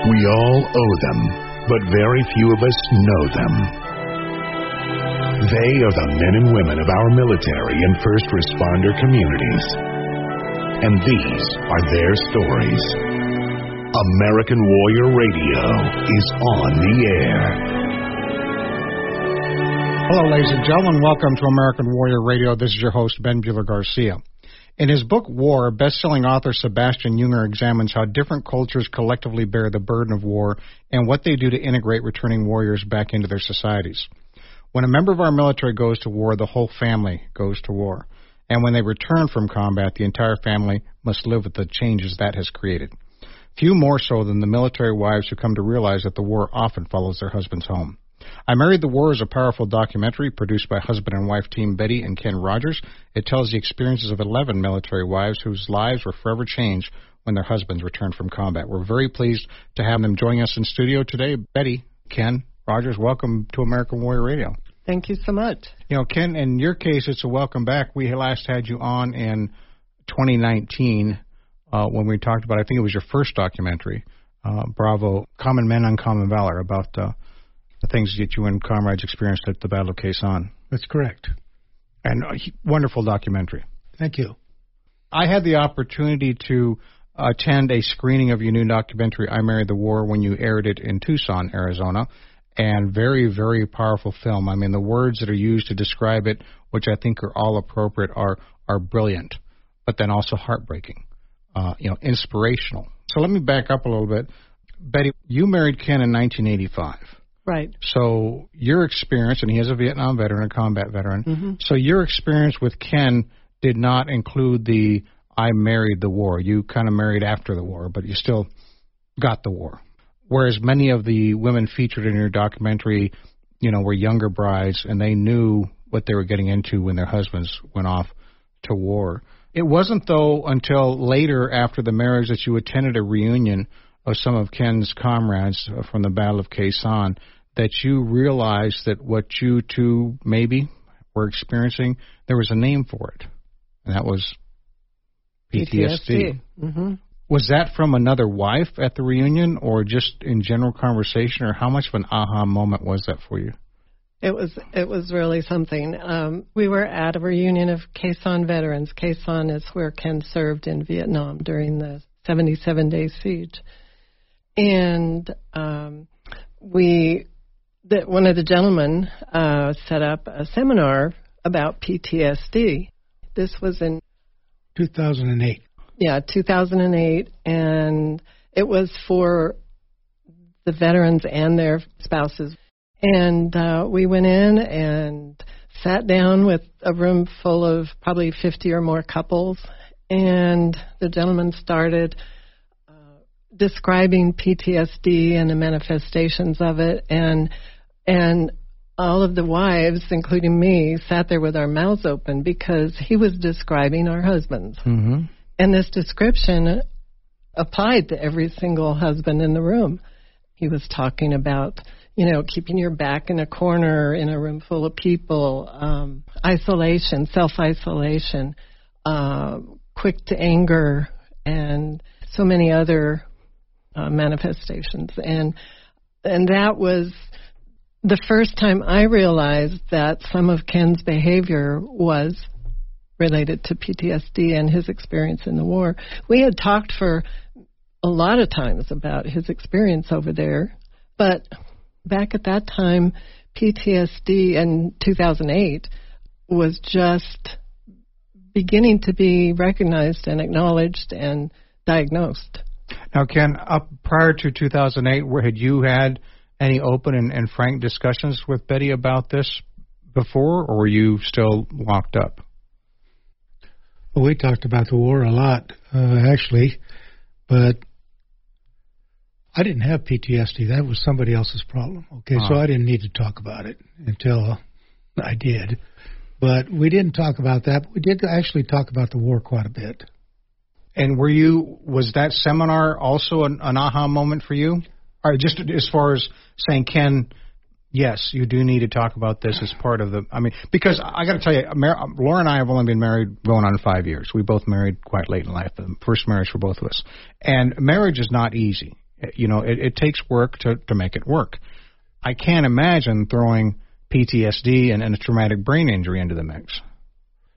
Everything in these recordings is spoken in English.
We all owe them, but very few of us know them. They are the men and women of our military and first responder communities. And these are their stories. American Warrior Radio is on the air. Hello, ladies and gentlemen. Welcome to American Warrior Radio. This is your host, Ben Buehler Garcia. In his book War, best-selling author Sebastian Junger examines how different cultures collectively bear the burden of war and what they do to integrate returning warriors back into their societies. When a member of our military goes to war, the whole family goes to war. And when they return from combat, the entire family must live with the changes that has created. Few more so than the military wives who come to realize that the war often follows their husbands home. I Married the War is a powerful documentary produced by husband and wife team Betty and Ken Rodgers. It tells the experiences of 11 military wives whose lives were forever changed when their husbands returned from combat. We're very pleased to have them join us in studio today. Betty, Ken, Rodgers, welcome to American Warrior Radio. Thank you so much. You know, Ken, in your case, it's a welcome back. We last had you on in 2019 uh, when we talked about, I think it was your first documentary, uh, Bravo, Common Men, Uncommon Valor, about uh, the things that you and comrades experienced at the Battle of Sanh. That's correct. And a wonderful documentary. Thank you. I had the opportunity to attend a screening of your new documentary, I Married the War, when you aired it in Tucson, Arizona. And very, very powerful film. I mean, the words that are used to describe it, which I think are all appropriate, are are brilliant, but then also heartbreaking, uh, you know, inspirational. So let me back up a little bit. Betty, you married Ken in 1985. Right. So your experience, and he is a Vietnam veteran, a combat veteran. Mm-hmm. So your experience with Ken did not include the I married the war. You kind of married after the war, but you still got the war. Whereas many of the women featured in your documentary, you know, were younger brides and they knew what they were getting into when their husbands went off to war. It wasn't though until later after the marriage that you attended a reunion of some of Ken's comrades from the Battle of Sanh that you realized that what you two maybe were experiencing, there was a name for it, and that was PTSD. PTSD. Mm-hmm. Was that from another wife at the reunion, or just in general conversation, or how much of an aha moment was that for you? It was it was really something. Um, we were at a reunion of Sanh veterans. Sanh is where Ken served in Vietnam during the 77 day siege, and um, we that one of the gentlemen uh, set up a seminar about PTSD. This was in 2008. Yeah, 2008, and it was for the veterans and their spouses. And uh, we went in and sat down with a room full of probably 50 or more couples, and the gentleman started describing PTSD and the manifestations of it, and and all of the wives, including me, sat there with our mouths open because he was describing our husbands. Mm-hmm. And this description applied to every single husband in the room. He was talking about, you know, keeping your back in a corner in a room full of people, um, isolation, self isolation, uh, quick to anger, and so many other uh, manifestations. And and that was the first time I realized that some of Ken's behavior was related to PTSD and his experience in the war. We had talked for a lot of times about his experience over there, but back at that time, PTSD in 2008 was just beginning to be recognized and acknowledged and diagnosed. Now, Ken, up prior to 2008, where had you had any open and, and frank discussions with Betty about this before, or were you still locked up? Well, we talked about the war a lot, uh, actually, but I didn't have PTSD. That was somebody else's problem. Okay, uh-huh. so I didn't need to talk about it until I did. But we didn't talk about that. But we did actually talk about the war quite a bit. And were you was that seminar also an, an aha moment for you? Or just as far as saying, Ken, yes, you do need to talk about this as part of the. I mean, because I got to tell you, Laura and I have only been married going on five years. We both married quite late in life. The first marriage for both of us, and marriage is not easy. You know, it, it takes work to to make it work. I can't imagine throwing PTSD and, and a traumatic brain injury into the mix.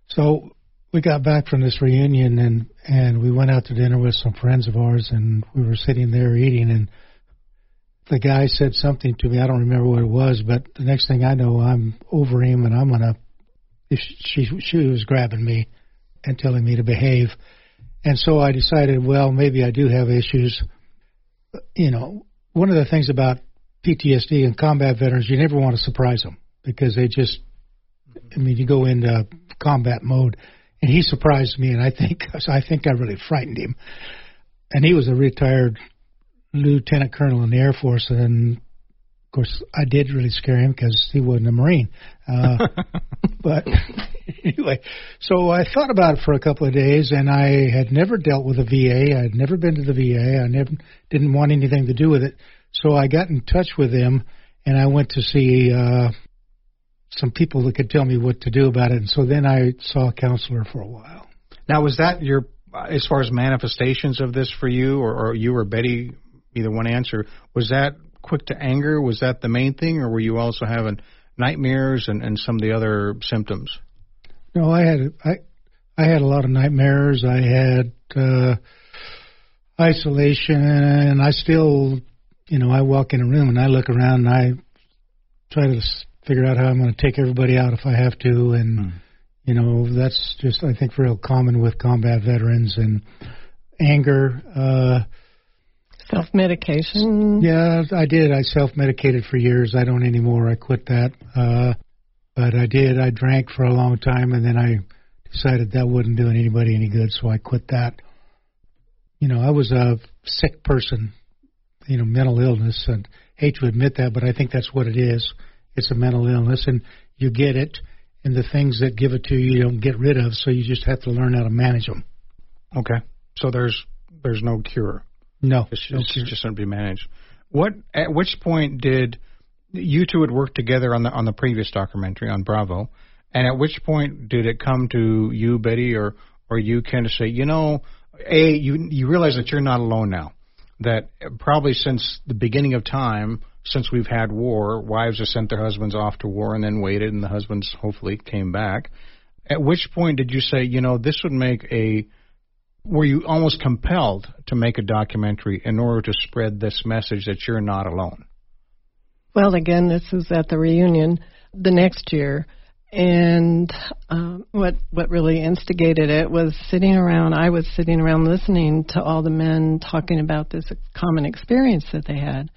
So we got back from this reunion and and we went out to dinner with some friends of ours and we were sitting there eating and the guy said something to me. I don't remember what it was but the next thing I know I'm over him and I'm gonna she she was grabbing me and telling me to behave. And so I decided well maybe I do have issues. You know one of the things about PTSD and combat veterans you never want to surprise them because they just I mean you go into combat mode and he surprised me, and I think I think I really frightened him. And he was a retired lieutenant colonel in the Air Force, and of course I did really scare him because he wasn't a Marine. Uh, but anyway, so I thought about it for a couple of days, and I had never dealt with a VA. I had never been to the VA. I never didn't want anything to do with it. So I got in touch with him, and I went to see uh, some people that could tell me what to do about it. And so then I saw a counselor for a while. Now, was that your, as far as manifestations of this for you, or, or you or Betty, either one answer, was that quick to anger? Was that the main thing, or were you also having nightmares and, and some of the other symptoms? No, I had I I had a lot of nightmares. I had uh, isolation, and I still, you know, I walk in a room and I look around and I try to figure out how I'm going to take everybody out if I have to, and mm. you know that's just I think real common with combat veterans and anger. Uh, self medication. Yeah, I did. I self medicated for years. I don't anymore. I quit that. Uh, but I did. I drank for a long time, and then I decided that wasn't doing anybody any good, so I quit that. You know, I was a sick person. You know, mental illness, and hate to admit that, but I think that's what it is. It's a mental illness, and you get it. And the things that give it to you, you don't get rid of. So you just have to learn how to manage them. Okay. So there's there's no cure. No, it's, no it's just going to be managed. What at which point did you two had worked together on the on the previous documentary on Bravo, and at which point did it come to you, Betty, or or you, Ken, to say, you know, a you you realize that you're not alone now, that probably since the beginning of time since we've had war, wives have sent their husbands off to war and then waited, and the husbands hopefully came back. At which point did you say, you know, this would make a were you almost compelled to make a documentary in order to spread this message that you're not alone? Well, again, this was at the reunion the next year, and um, what what really instigated it was sitting around. I was sitting around listening to all the men talking about this common experience that they had,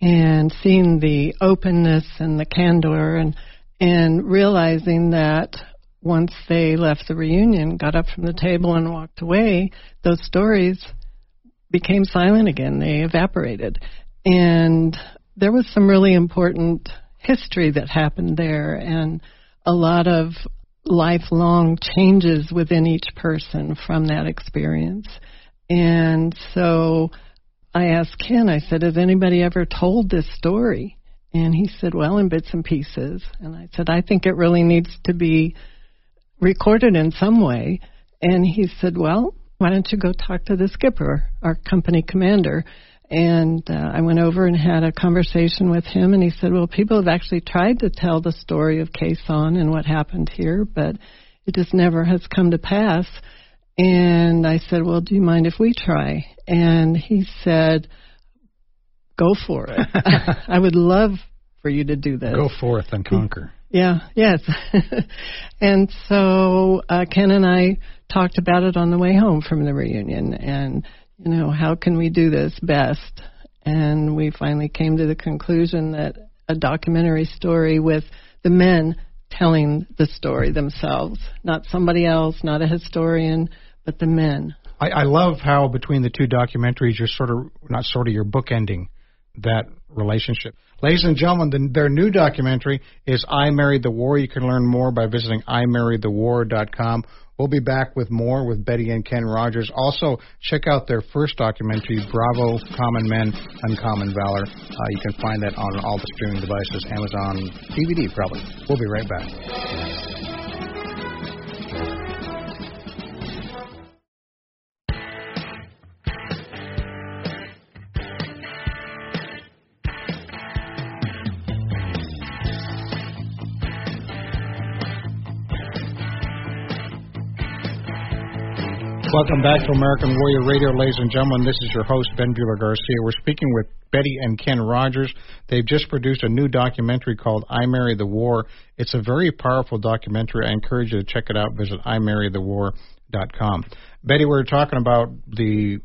and seeing the openness and the candor and and realizing that once they left the reunion, got up from the table and walked away, those stories became silent again. They evaporated. And there was some really important history that happened there and a lot of lifelong changes within each person from that experience. And so I asked Ken, I said, Has anybody ever told this story? And he said, Well, in bits and pieces. And I said, I think it really needs to be recorded in some way. And he said, Well, why don't you go talk to the skipper, our company commander? And uh, I went over and had a conversation with him, and he said, Well, people have actually tried to tell the story of Khe and what happened here, but it just never has come to pass. And I said, Well, do you mind if we try? And he said, Go for it. I would love for you to do this. Go forth and conquer. Yeah, yes. and so uh, Ken and I talked about it on the way home from the reunion and, you know, how can we do this best? And we finally came to the conclusion that a documentary story with the men telling the story themselves, not somebody else, not a historian, but the men. I, I love how between the two documentaries, you're sort of not sort of you're bookending that relationship. Ladies and gentlemen, the, their new documentary is I Married the War. You can learn more by visiting imarriedthewar.com. We'll be back with more with Betty and Ken Rodgers. Also, check out their first documentary, Bravo Common Men, Uncommon Valor. Uh, you can find that on all the streaming devices, Amazon, DVD probably. We'll be right back. Welcome back to American Warrior Radio, ladies and gentlemen. This is your host, Ben Buehler Garcia. We're speaking with Betty and Ken Rodgers. They've just produced a new documentary called I Marry the War. It's a very powerful documentary. I encourage you to check it out. Visit imarrythewar.com. Betty, we are talking about the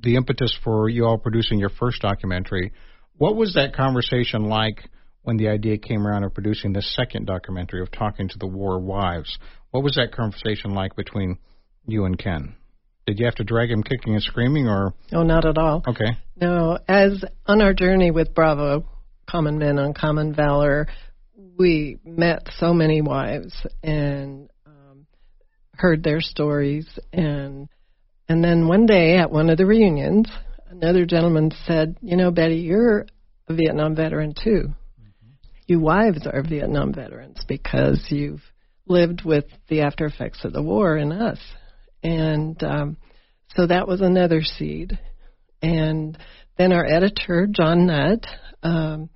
the impetus for you all producing your first documentary. What was that conversation like when the idea came around of producing the second documentary of talking to the war wives? What was that conversation like between you and Ken? Did you have to drag him kicking and screaming, or? Oh, not at all. Okay. No, as on our journey with Bravo, Common Men, Uncommon Valor, we met so many wives and um, heard their stories, and and then one day at one of the reunions, another gentleman said, "You know, Betty, you're a Vietnam veteran too. Mm-hmm. You wives are Vietnam veterans because you've lived with the after effects of the war in us." And um, so that was another seed. And then our editor, John Nutt, um,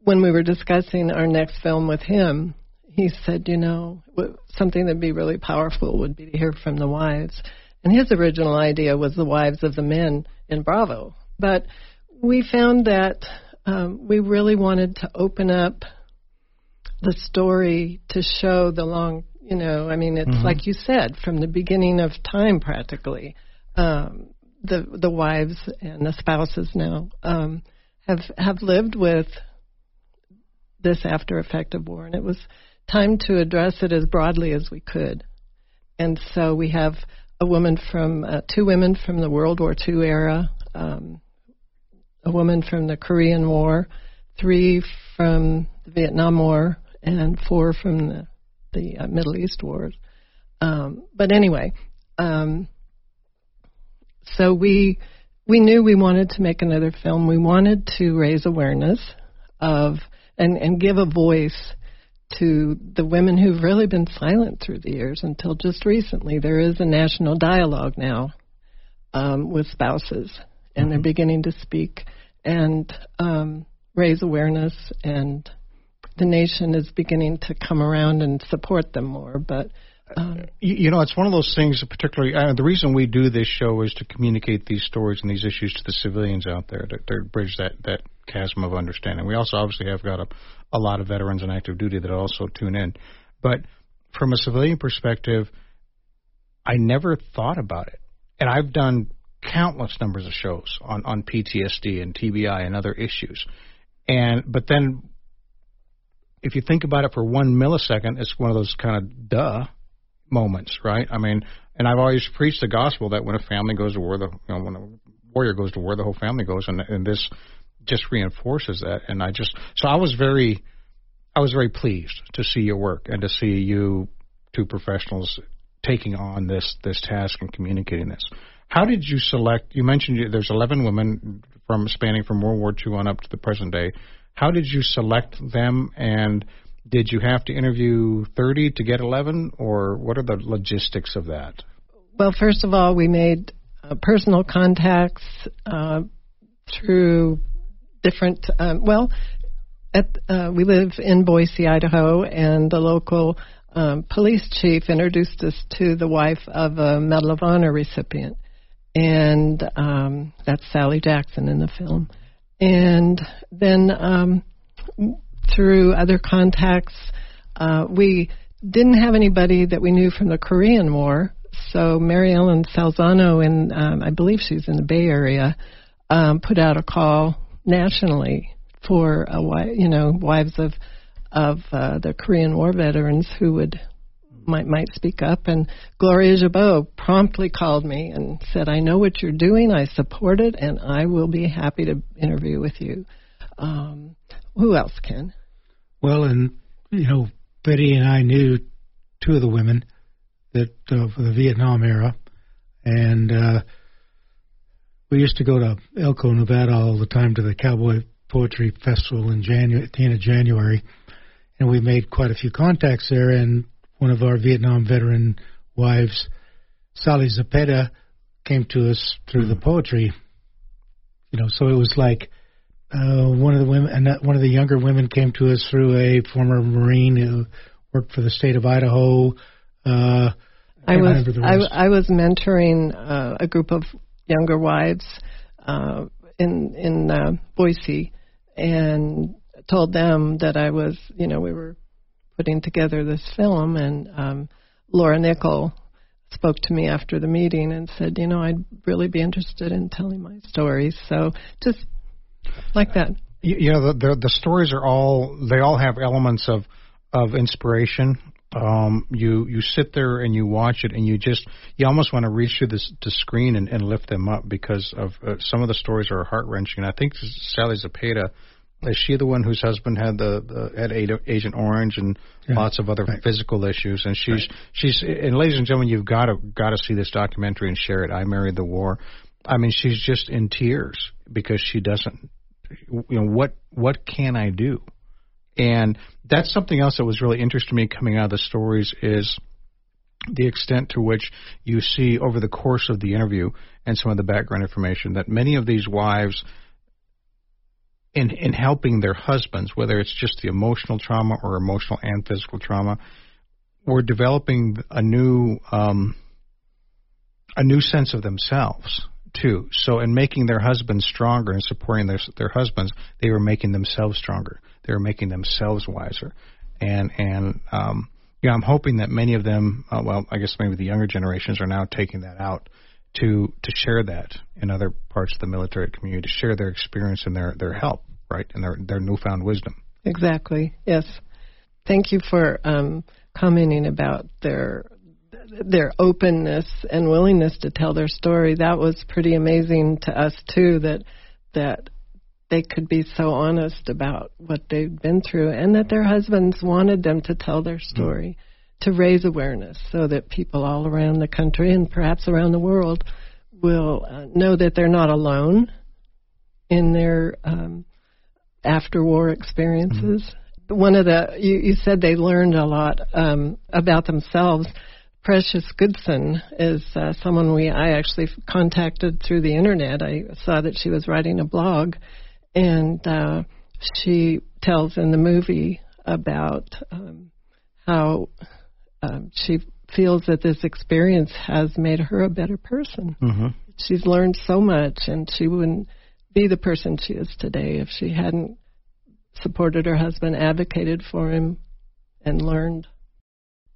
when we were discussing our next film with him, he said, you know, something that'd be really powerful would be to hear from the wives. And his original idea was the wives of the men in Bravo. But we found that um, we really wanted to open up the story to show the long you know, I mean, it's mm-hmm. like you said, from the beginning of time, practically, um, the the wives and the spouses now um, have have lived with this after effect of war, and it was time to address it as broadly as we could. And so we have a woman from uh, two women from the World War II era, um, a woman from the Korean War, three from the Vietnam War, and four from the the uh, Middle East wars. Um, but anyway, um, so we we knew we wanted to make another film. We wanted to raise awareness of and and give a voice to the women who've really been silent through the years until just recently. There is a national dialogue now um, with spouses, and they're mm-hmm. beginning to speak and um, raise awareness and the nation is beginning to come around and support them more. But um, you, know, it's one of those things. Particularly, uh, the reason we do this show is to communicate these stories and these issues to the civilians out there to, to bridge that that chasm of understanding. We also obviously have got a, a lot of veterans on active duty that also tune in, but from a civilian perspective, I never thought about it, and I've done countless numbers of shows on on PTSD and TBI and other issues, and but then if you think about it for one millisecond, it's one of those kind of duh moments, right? I mean, and I've always preached the gospel that when a family goes to war, the you know, when a warrior goes to war, the whole family goes, and and this just reinforces that. And I just so I was very, I was very pleased to see your work and to see you two professionals taking on this this task and communicating this. How did you select? You mentioned you, there's 11 women from spanning from World War II on up to the present day. How did you select them, and did you have to interview 30 to get 11, or what are the logistics of that? Well, first of all, we made uh, personal contacts uh, through different. Um, well, at, uh, we live in Boise, Idaho, and the local um, police chief introduced us to the wife of a Medal of Honor recipient, and um, that's Sally Jackson in the film. And then um, through other contacts, uh, we didn't have anybody that we knew from the Korean War. So Mary Ellen Salzano, in um, I believe she's in the Bay Area, um, put out a call nationally for a, you know wives of of uh, the Korean War veterans who would might might speak up. And Gloria Jabot promptly called me and said, "I know what you're doing. I support it, and I will be happy to interview with you." Um, who else can? Well, and you know, Betty and I knew two of the women that uh, for the Vietnam era, and uh, we used to go to Elko, Nevada, all the time to the Cowboy Poetry Festival in January, at the end of January, and we made quite a few contacts there. And one of our Vietnam veteran wives, Sally Zepeda, came to us through the poetry. You know, so it was like uh, one of the women, and one of the younger women came to us through a former Marine who worked for the state of Idaho. Uh, I was I, I, was mentoring uh, a group of younger wives uh, in in uh, Boise, and told them that I was, you know, we were putting together this film, and um, Laura Nichol spoke to me after the meeting and said, you know, I'd really be interested in telling my stories. So just like that. You, you know, the, the the stories are all they all have elements of of inspiration. Um, you you sit there and you watch it, and you just you almost want to reach through this the screen and, and lift them up because of uh, some of the stories are heart wrenching. I think Sally Zepeda is she the one whose husband had the, the had Agent Orange and yeah, lots of other right. physical issues? And she's right. she's and ladies and gentlemen, you've got to got to see this documentary and share it. I married the war. I mean, she's just in tears because she doesn't. You know what? What can I do? And that's something else that was really interesting to me coming out of the stories is the extent to which you see over the course of the interview and some of the background information that many of these wives in in helping their husbands, whether it's just the emotional trauma or emotional and physical trauma, were developing a new um, a new sense of themselves too. So in making their husbands stronger and supporting their their husbands, they were making themselves stronger. They were making themselves wiser, and and um, yeah, I'm hoping that many of them, uh, well, I guess maybe the younger generations are now taking that out to to share that in other parts of the military community, to share their experience and their their help, right, and their their newfound wisdom. Exactly. Yes. Thank you for um, commenting about their their openness and willingness to tell their story. That was pretty amazing to us too. That that they could be so honest about what they've been through, and that their husbands wanted them to tell their story to raise awareness so that people all around the country and perhaps around the world will uh, know that they're not alone in their um, after war experiences. Mm-hmm. One of the, you, you said they learned a lot um, about themselves. Precious Goodson is uh, someone we I actually contacted through the internet. I saw that she was writing a blog, and uh, she tells in the movie about um, how um, she feels that this experience has made her a better person. Mm-hmm. She's learned so much, and she wouldn't be the person she is today if she hadn't supported her husband, advocated for him, and learned.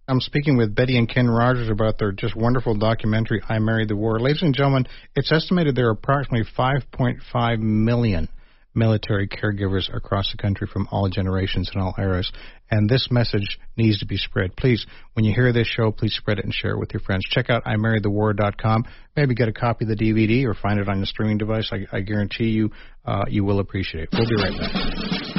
I'm speaking with Betty and Ken Rodgers about their just wonderful documentary, I Married the War. Ladies and gentlemen, it's estimated there are approximately 5.5 million military caregivers across the country from all generations and all eras. And this message needs to be spread. Please, when you hear this show, please spread it and share it with your friends. Check out imarriedthewar.com. Maybe get a copy of the DVD or find it on your streaming device. I, I guarantee you, uh, you will appreciate it. We'll be right back.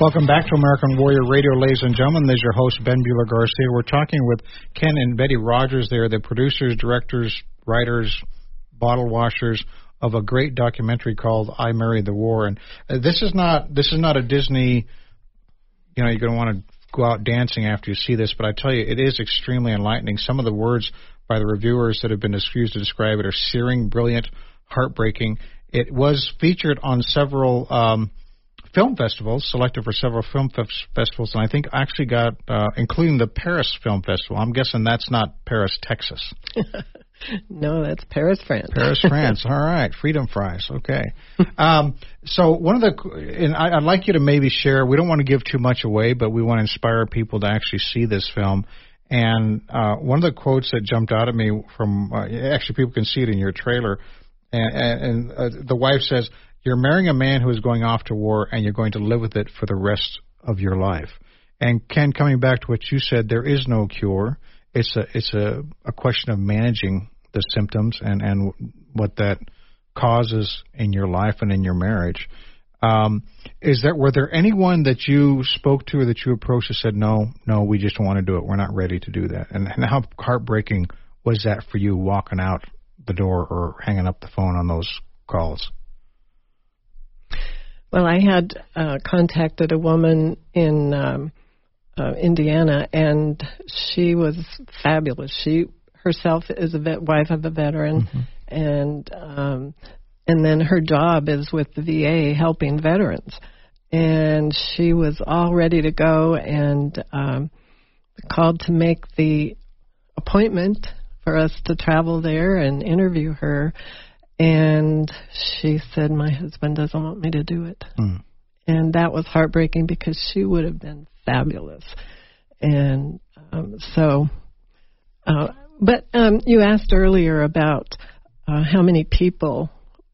Welcome back to American Warrior Radio, ladies and gentlemen. This is your host, Ben Buehler Garcia. We're talking with Ken and Betty Rodgers. They're the producers, directors, writers, bottle washers of a great documentary called I Married the War. And uh, this is not this is not a Disney, you know, you're going to want to go out dancing after you see this, but I tell you, it is extremely enlightening. Some of the words by the reviewers that have been used to describe it are searing, brilliant, heartbreaking. It was featured on several um, film festivals, selected for several film f- festivals, and I think actually got, uh, including the Paris Film Festival. I'm guessing that's not Paris, Texas. no, that's Paris, France. Paris, France. All right, freedom fries. Okay. um, so one of the, and I, I'd like you to maybe share. We don't want to give too much away, but we want to inspire people to actually see this film. And uh, one of the quotes that jumped out at me from, uh, actually, people can see it in your trailer. And, and, and uh, the wife says, you're marrying a man who is going off to war, and you're going to live with it for the rest of your life. And Ken, coming back to what you said, there is no cure. It's a it's a, a question of managing the symptoms and and what that causes in your life and in your marriage. Um, is there were there anyone that you spoke to or that you approached that said no, no, we just want to do it. We're not ready to do that. And, and how heartbreaking was that for you walking out the door or hanging up the phone on those calls? Well, I had uh, contacted a woman in um, uh, Indiana, and she was fabulous. She herself is a vet, wife of a veteran, mm-hmm. and um, and then her job is with the VA helping veterans. And she was all ready to go and um, called to make the appointment for us to travel there and interview her. And she said, My husband doesn't want me to do it. Mm. And that was heartbreaking because she would have been fabulous. And um, so, uh, but um, you asked earlier about uh, how many people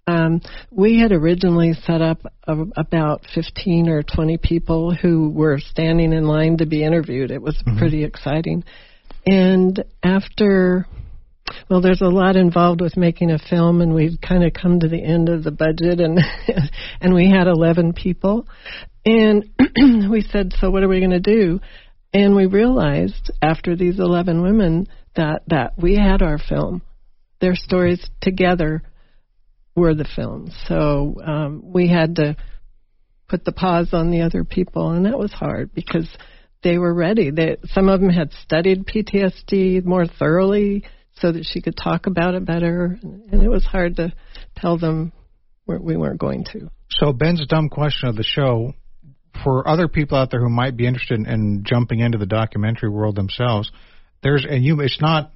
um, we had originally set up a, about 15 or 20 people who were standing in line to be interviewed. It was mm-hmm. pretty exciting. And after, well, there's a lot involved with making a film, and we've kind of come to the end of the budget, and and we had 11 people, and we said, so what are we going to do? And we realized after these 11 women that that we had our film, their stories together were the films. So um, we had to put the pause on the other people, and that was hard because they were ready. They, some of them had studied PTSD more thoroughly so that she could talk about it better, and it was hard to tell them we weren't going to. So Ben's dumb question of the show for other people out there who might be interested in, in jumping into the documentary world themselves, there's and you it's not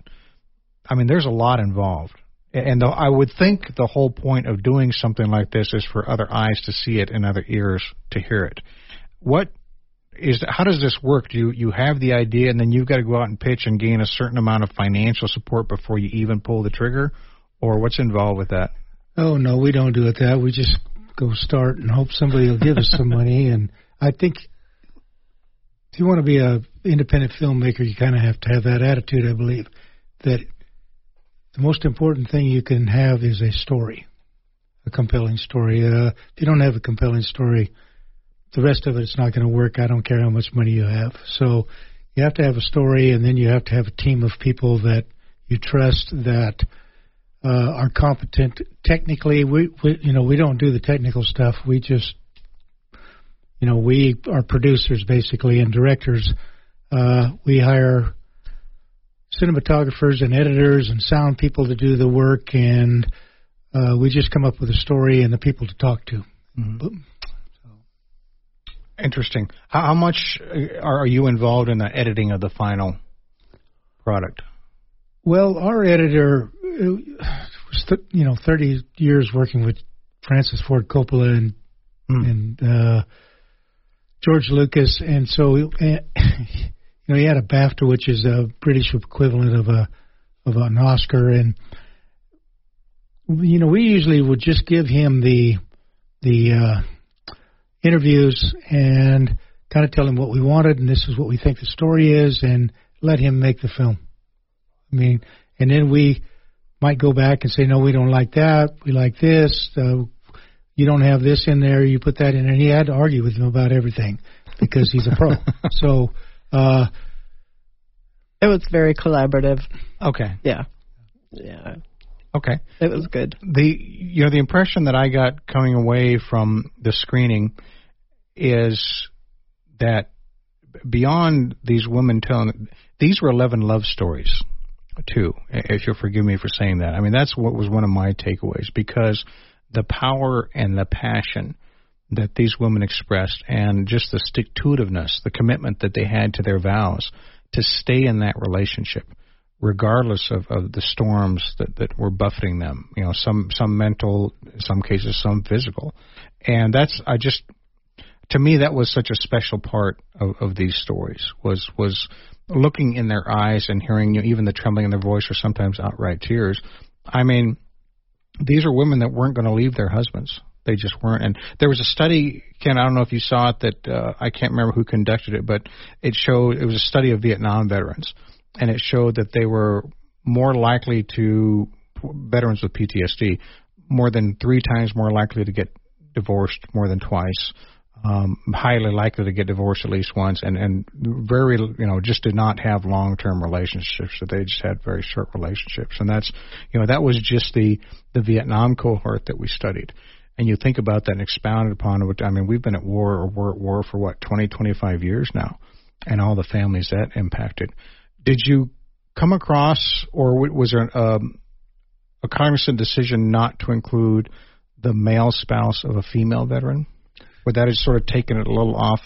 I mean there's a lot involved. And the, I would think the whole point of doing something like this is for other eyes to see it and other ears to hear it. What is how does this work? Do you you have the idea and then you've got to go out and pitch and gain a certain amount of financial support before you even pull the trigger, or what's involved with that? Oh no, we don't do it that. We just go start and hope somebody will give us some money. And I think if you want to be a independent filmmaker, you kind of have to have that attitude. I believe that the most important thing you can have is a story, a compelling story. Uh, if you don't have a compelling story, the rest of it's not going to work. I don't care how much money you have. So you have to have a story, and then you have to have a team of people that you trust that uh, are competent technically. We, we, you know, we don't do the technical stuff. We just, you know, we are producers basically and directors. Uh, we hire cinematographers and editors and sound people to do the work, and uh, we just come up with a story and the people to talk to. Mm-hmm. Interesting. How, how much uh, are you involved in the editing of the final product? Well, our editor uh, was, th- you know, 30 years working with Francis Ford Coppola and mm. and uh, George Lucas, and so uh, you know, he had a BAFTA, which is a British equivalent of a of an Oscar, and you know, we usually would just give him the the uh, interviews and kind of tell him what we wanted, and this is what we think the story is, and let him make the film. I mean, and then we might go back and say, no, we don't like that. We like this. Uh, you don't have this in there. You put that in there. And he had to argue with him about everything because he's a pro. so uh, it was very collaborative. Okay. Yeah. Yeah. Okay. It was good. The you know the impression that I got coming away from the screening is that beyond these women telling these were 11 love stories too if you'll forgive me for saying that i mean that's what was one of my takeaways because the power and the passion that these women expressed and just the stick to itiveness, the commitment that they had to their vows to stay in that relationship regardless of, of the storms that, that were buffeting them. You know, some some mental, some cases some physical. And that's I just to me that was such a special part of, of these stories was was looking in their eyes and hearing you know, even the trembling in their voice or sometimes outright tears. I mean, these are women that weren't going to leave their husbands They just weren't. And there was a study, Ken. I don't know if you saw it. That uh, I can't remember who conducted it, but it showed it was a study of Vietnam veterans, and it showed that they were more likely to veterans with PTSD more than three times more likely to get divorced more than twice um, highly likely to get divorced at least once, and and very you know just did not have long term relationships. So they just had very short relationships, and that's you know that was just the the Vietnam cohort that we studied. And you think about that and expounded upon it. I mean, we've been at war or war at war for what 20, 25 years now, and all the families that impacted. Did you come across, or was there a, um, a cognizant decision not to include the male spouse of a female veteran? Would that have sort of taken it a little off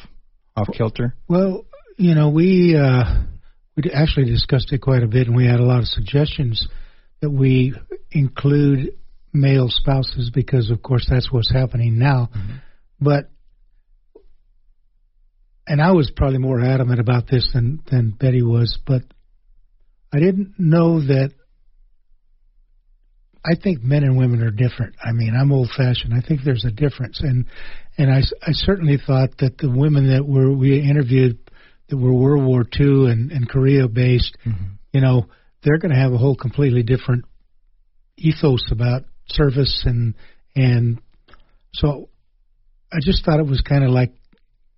off kilter? Well, you know, we uh, we actually discussed it quite a bit, and we had a lot of suggestions that we include male spouses because, of course, that's what's happening now. Mm-hmm. But and I was probably more adamant about this than than Betty was, but I didn't know that I think men and women are different. I mean, I'm old fashioned. I think there's a difference, and and I, I certainly thought that the women that were we interviewed that were World War II and, and Korea based, mm-hmm. you know, they're going to have a whole completely different ethos about service and and so I just thought it was kind of like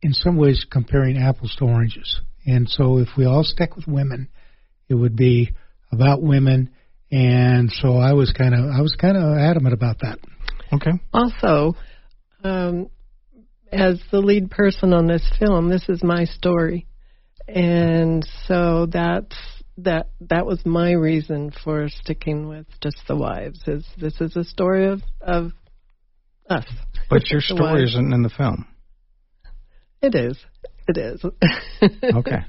in some ways comparing apples to oranges. And so if we all stuck with women, it would be about women and so I was kind of I was kind of adamant about that. Okay. Also, um, as the lead person on this film, this is my story, and so that's that that was my reason for sticking with just the wives. Is this is a story of of us? But your story isn't in the film. It is. It is. okay.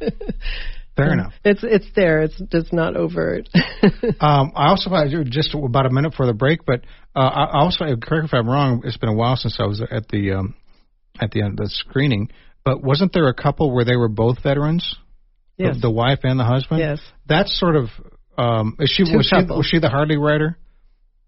Fair enough. It's it's there. It's just not overt. um, I also just about a minute for the break, but uh, I also correct if I'm wrong. It's been a while since I was at the um, at the end of the screening. But wasn't there a couple where they were both veterans? Yes. The, the wife and the husband. Yes. That's sort of. Um, is she Two was couples. she was she the Harley rider?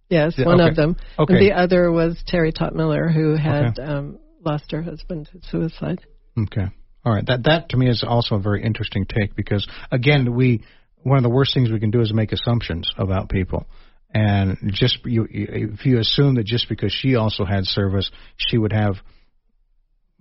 Yes, yeah, one okay. of them. Okay. And the other was Terry Tot Miller, who had okay. um, lost her husband to suicide. Okay. All right, that that to me is also a very interesting take because again, we one of the worst things we can do is make assumptions about people, and just you if you assume that just because she also had service, she would have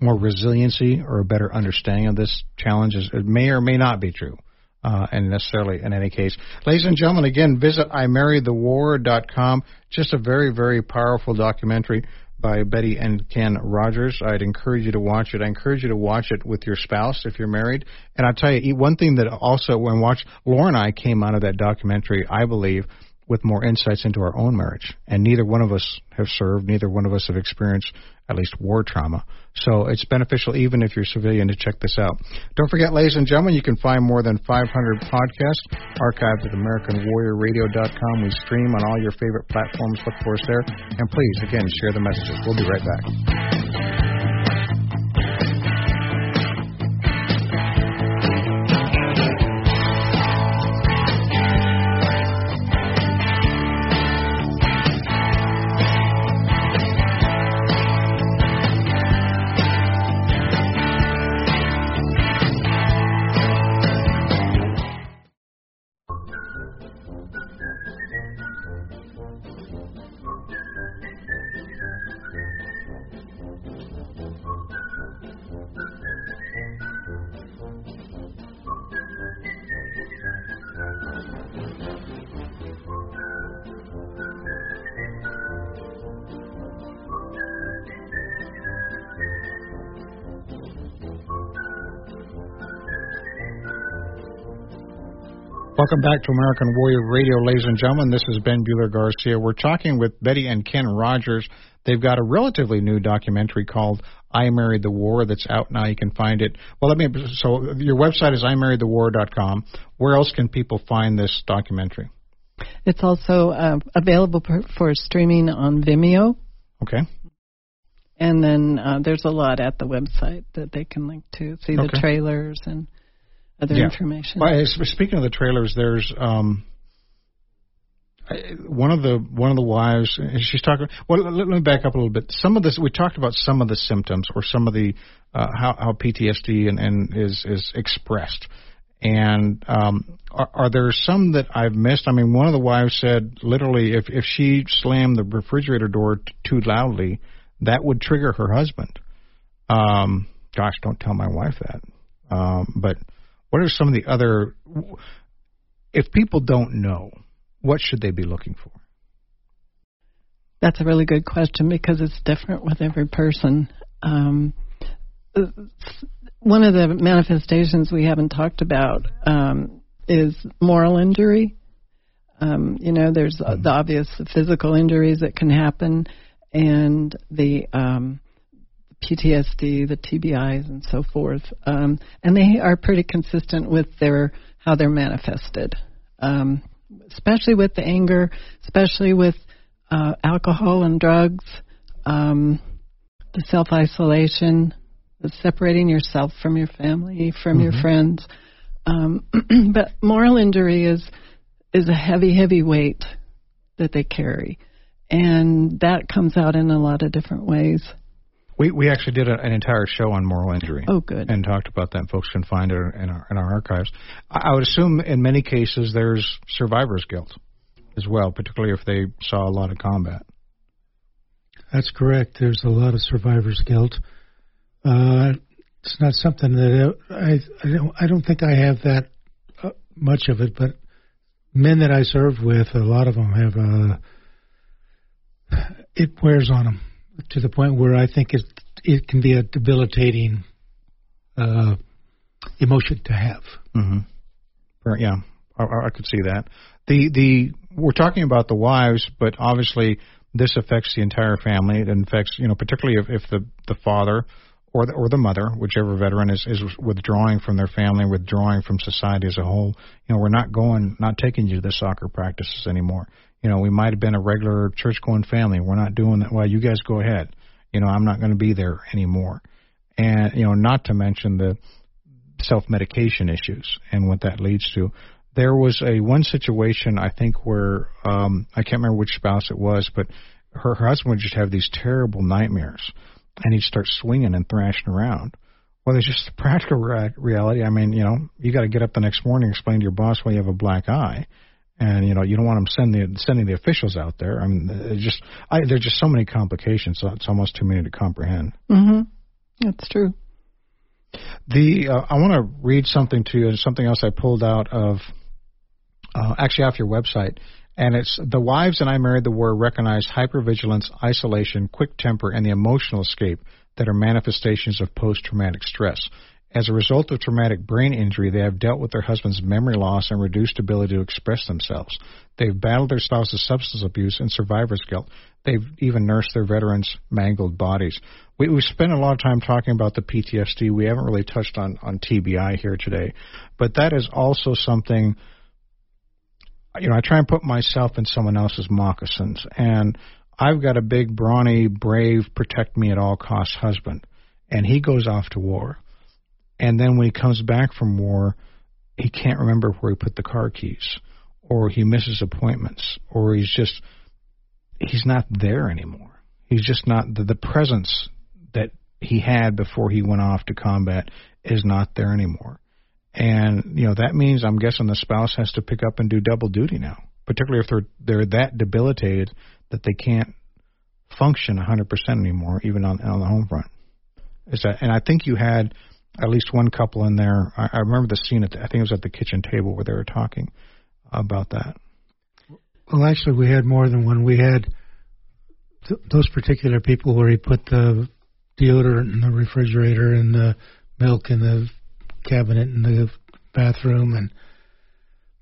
more resiliency or a better understanding of this challenge, it may or may not be true. Uh, and necessarily in any case. Ladies and gentlemen, again, visit imarriedthewar.com. Just a very, very powerful documentary by Betty and Ken Rodgers. I'd encourage you to watch it. I encourage you to watch it with your spouse if you're married. And I'll tell you, one thing that also, when watch, Laura and I came out of that documentary, I believe, with more insights into our own marriage. And neither one of us have served, neither one of us have experienced at least war trauma. So it's beneficial even if you're civilian to check this out. Don't forget, ladies and gentlemen, you can find more than 500 podcasts archived at AmericanWarriorRadio.com. We stream on all your favorite platforms. Look for us there. And please, again, share the messages. We'll be right back. Welcome back to American Warrior Radio, ladies and gentlemen. This is Ben Buehler Garcia. We're talking with Betty and Ken Rodgers. They've got a relatively new documentary called I Married the War that's out now. You can find it. Well, let me. So your website is imarriedthewar.com. Where else can people find this documentary? It's also uh, available for, for streaming on Vimeo. Okay. And then uh, there's a lot at the website that they can link to, see Okay. the trailers and other Yeah. information. Well, speaking of the trailers, there's um, one of the one of the wives she's talking well let, me back up a little bit some of this we talked about some of the symptoms or some of the uh, how how PTSD and, and is is expressed and um, are, are there some that I've missed? I mean, one of the wives said literally, if if she slammed the refrigerator door t- too loudly, that would trigger her husband. Um, gosh, don't tell my wife that. Um, but what are some of the other? If people don't know, what should they be looking for? That's a really good question because it's different with every person. Um, one of the manifestations we haven't talked about um, is moral injury. Um, you know, there's mm-hmm. the obvious physical injuries that can happen, and the um, PTSD, the TBIs, and so forth. Um, and they are pretty consistent with their how they're manifested, um, especially with the anger, especially with uh, alcohol and drugs, um, the self isolation, separating yourself from your family, from mm-hmm. your friends. Um, but moral injury is is a heavy, heavy weight that they carry, and that comes out in a lot of different ways. We we actually did a, an entire show on moral injury. Oh, good. And talked about that. Folks can find it in our in our archives. I, I would assume in many cases there's survivor's guilt as well, particularly if they saw a lot of combat. That's correct. There's a lot of survivor's guilt. Uh, it's not something that I I don't I don't think I have that uh, much of it, but men that I serve with, a lot of them have uh, it wears on them to the point where I think it it can be a debilitating uh, emotion to have. Mm-hmm. Yeah, I, I could see that. The the we're talking about the wives, but obviously this affects the entire family. It affects you know particularly if, if the the father or the, or the mother, whichever veteran is, is withdrawing from their family, withdrawing from society as a whole. You know, we're not going, not taking you to the soccer practices anymore. You know, we might have been a regular church going family. We're not doing that. Well, you guys go ahead. You know, I'm not going to be there anymore. And, you know, not to mention the self medication issues and what that leads to. There was a one situation I think where um, I can't remember which spouse it was, but her, her husband would just have these terrible nightmares and he'd start swinging and thrashing around. Well, there's just a practical re- reality. I mean, you know, you got to get up the next morning explain to your boss why you have a black eye, and you know, you don't want them sending the, sending the officials out there. I mean, just I, there's just so many complications. So it's almost too many to comprehend. Mm-hmm. That's true. The uh, I want to read something to you. Something else I pulled out of uh, actually off your website. And it's the wives and I married the war recognize hypervigilance, isolation, quick temper, and the emotional escape that are manifestations of post traumatic stress. As a result of traumatic brain injury, they have dealt with their husband's memory loss and reduced ability to express themselves. They've battled their spouse's substance abuse and survivor's guilt. They've even nursed their veterans' mangled bodies. We, we spent a lot of time talking about the PTSD. We haven't really touched on, on TBI here today, but that is also something you know, I try and put myself in someone else's moccasins, and I've got a big, brawny, brave, protect me at all costs husband, and he goes off to war, and then when he comes back from war, he can't remember where he put the car keys, or he misses appointments, or he's just he's not there anymore. He's just not the, the presence that he had before he went off to combat is not there anymore. And you know that means I'm guessing the spouse has to pick up and do double duty now, particularly if they're they're that debilitated that they can't function 100% anymore, even on on the home front. Is that? And I think you had at least one couple in there. I, I remember the scene at the, I think it was at the kitchen table where they were talking about that. Well, actually, we had more than one. We had th- those particular people where he put the deodorant in the refrigerator and the milk in the cabinet in the bathroom, and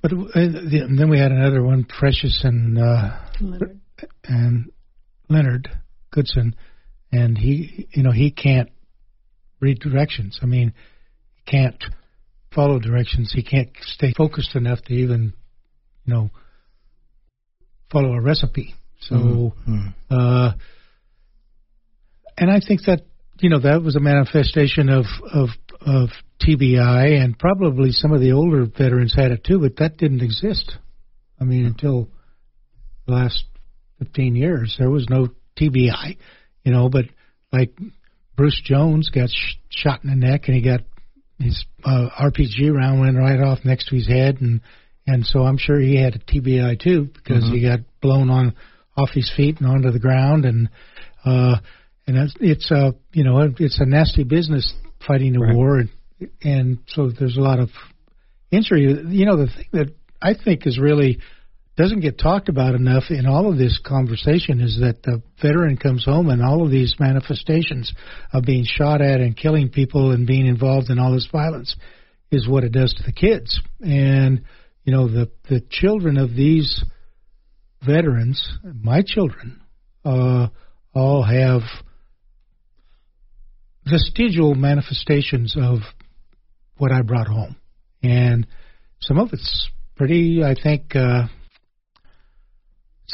but uh, and then we had another one, Precious and uh, Leonard. and Leonard Goodson, and he, you know, he can't read directions. I mean, he can't follow directions. He can't stay focused enough to even, you know, follow a recipe. So, mm-hmm. uh, and I think that you know that was a manifestation of of of TBI, and probably some of the older veterans had it too, but that didn't exist. I mean, until the last 15 years. There was no TBI, you know, but like Bruce Jones got sh- shot in the neck and he got his uh, RPG round went right off next to his head and and so I'm sure he had a TBI too because mm-hmm. he got blown on off his feet and onto the ground and uh and it's, it's a you know it's a nasty business fighting a right. war and and so there's a lot of injury you know the thing that I think is really doesn't get talked about enough in all of this conversation is that the veteran comes home and all of these manifestations of being shot at and killing people and being involved in all this violence is what it does to the kids. And you know the the children of these veterans, my children, uh, all have vestigial manifestations of what I brought home, and some of it's pretty, I think. Uh,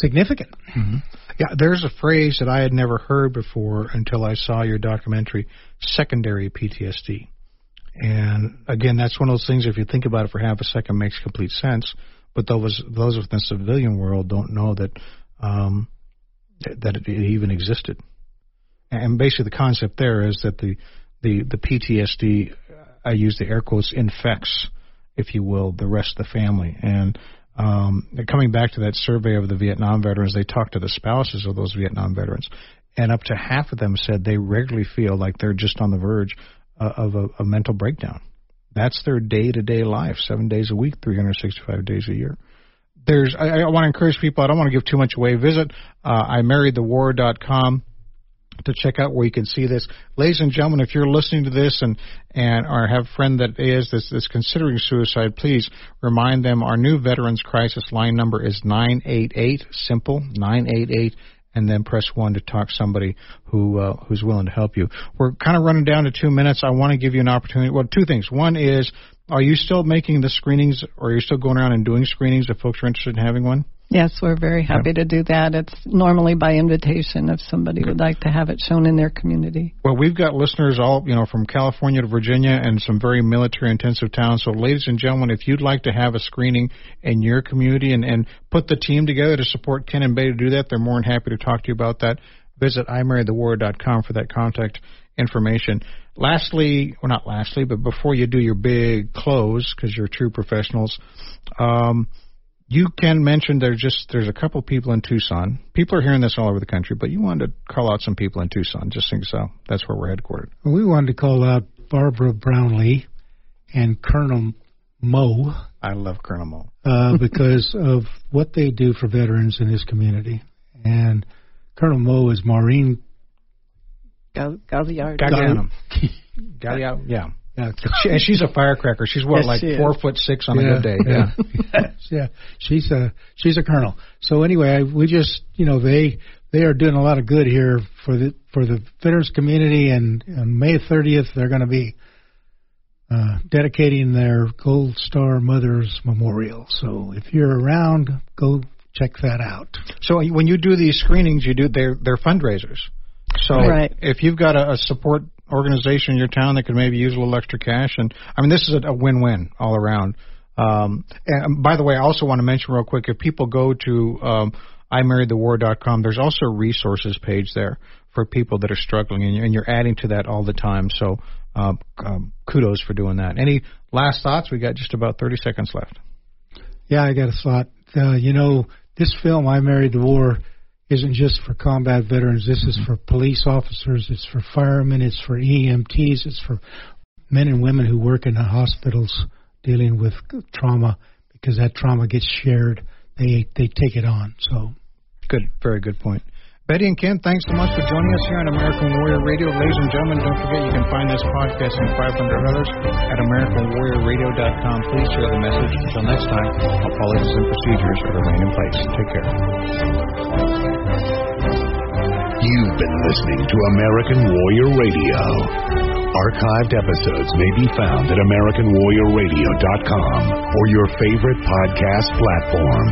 significant. Mm-hmm. Yeah, there's a phrase that I had never heard before until I saw your documentary, secondary PTSD. And again, that's one of those things. If you think about it for half a second, makes complete sense. But those those within the civilian world don't know that um, that it even existed. And basically, the concept there is that the the the PTSD, I use the air quotes, infects, if you will, the rest of the family. And um, coming back to that survey of the Vietnam veterans, they talked to the spouses of those Vietnam veterans, and up to half of them said they regularly feel like they're just on the verge uh, of a, a mental breakdown. That's their day to day life, seven days a week, 365 days a year. There's, I, I want to encourage people. I don't want to give too much away. Visit uh, imarriedthewar.com to check out where you can see this. Ladies and gentlemen, if you're listening to this and and or have a friend that is that's, that's considering suicide, please remind them our new Veterans Crisis line number is 988 simple 988 and then press one to talk somebody who uh, who's willing to help you. We're kind of running down to two minutes. I want to give you an opportunity. Well, two things. One is, are you still making the screenings, or are you still going around and doing screenings if folks are interested in having one? Yes, we're very happy to do that. It's normally by invitation if somebody would like to have it shown in their community. Well, we've got listeners all, you know, from California to Virginia and some very military intensive towns. So, ladies and gentlemen, if you'd like to have a screening in your community and, and put the team together to support Ken and Bay to do that, they're more than happy to talk to you about that. Visit imarriedthewar.com for that contact information. Lastly, well, not lastly, but before you do your big close, because you're true professionals, um, you can mention there's just there's a couple people in Tucson. People are hearing this all over the country, but you wanted to call out some people in Tucson. Just think so. That's where we're headquartered. We wanted to call out Barbara Brownlee and Colonel Moe. I love Colonel Moe uh, because of what they do for veterans in this community. And Colonel Moe is Maureen Gagliard. Gagliano. Gagliano. Yeah. Yeah, she, and she's a firecracker. She's what, yes, like she four foot six on yeah, a good day. Yeah, yeah. yeah. She's a she's a colonel. So anyway, we just you know they they are doing a lot of good here for the for the veterans community, and on May 30th they're going to be uh, dedicating their Gold Star Mothers Memorial. So if you're around, go check that out. So when you do these screenings, you do they're they're fundraisers. So right. if you've got a, a support organization in your town that could maybe use a little extra cash. And I mean, this is a, a win-win all around. Um, and by the way, I also want to mention real quick if people go to um, imarriedthewar.com, there's also a resources page there for people that are struggling, and you're, and you're adding to that all the time. So uh, um, kudos for doing that. Any last thoughts? We got just about 30 seconds left. Yeah, I got a thought. Uh, you know, this film, I Married the War, isn't just for combat veterans. This is mm-hmm. for police officers. It's for firemen. It's for EMTs. It's for men and women who work in the hospitals dealing with trauma because that trauma gets shared. They they take it on. So good, very good point. Betty and Ken, thanks so much for joining us here on American Warrior Radio. Ladies and gentlemen, don't forget you can find this podcast and 500 others at AmericanWarriorRadio.com. Please share the message. Until next time, all policies and procedures remain in place. Take care. You've been listening to American Warrior Radio. Archived episodes may be found at AmericanWarriorRadio.com or your favorite podcast platform.